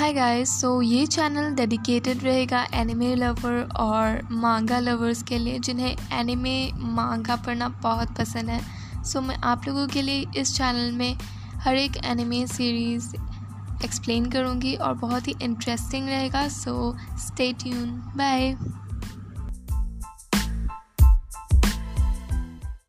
हाय guys so ये channel dedicated रहेगा anime lover और मांगा लवर्स के लिए जिन्हें एनिमे मांगा पढ़ना बहुत पसंद है। सो so, मैं आप लोगों के लिए इस चैनल में हर एक एनिमे सीरीज़ एक्सप्लेन करूँगी और बहुत ही इंटरेस्टिंग रहेगा सो स्टे ट्यून बाय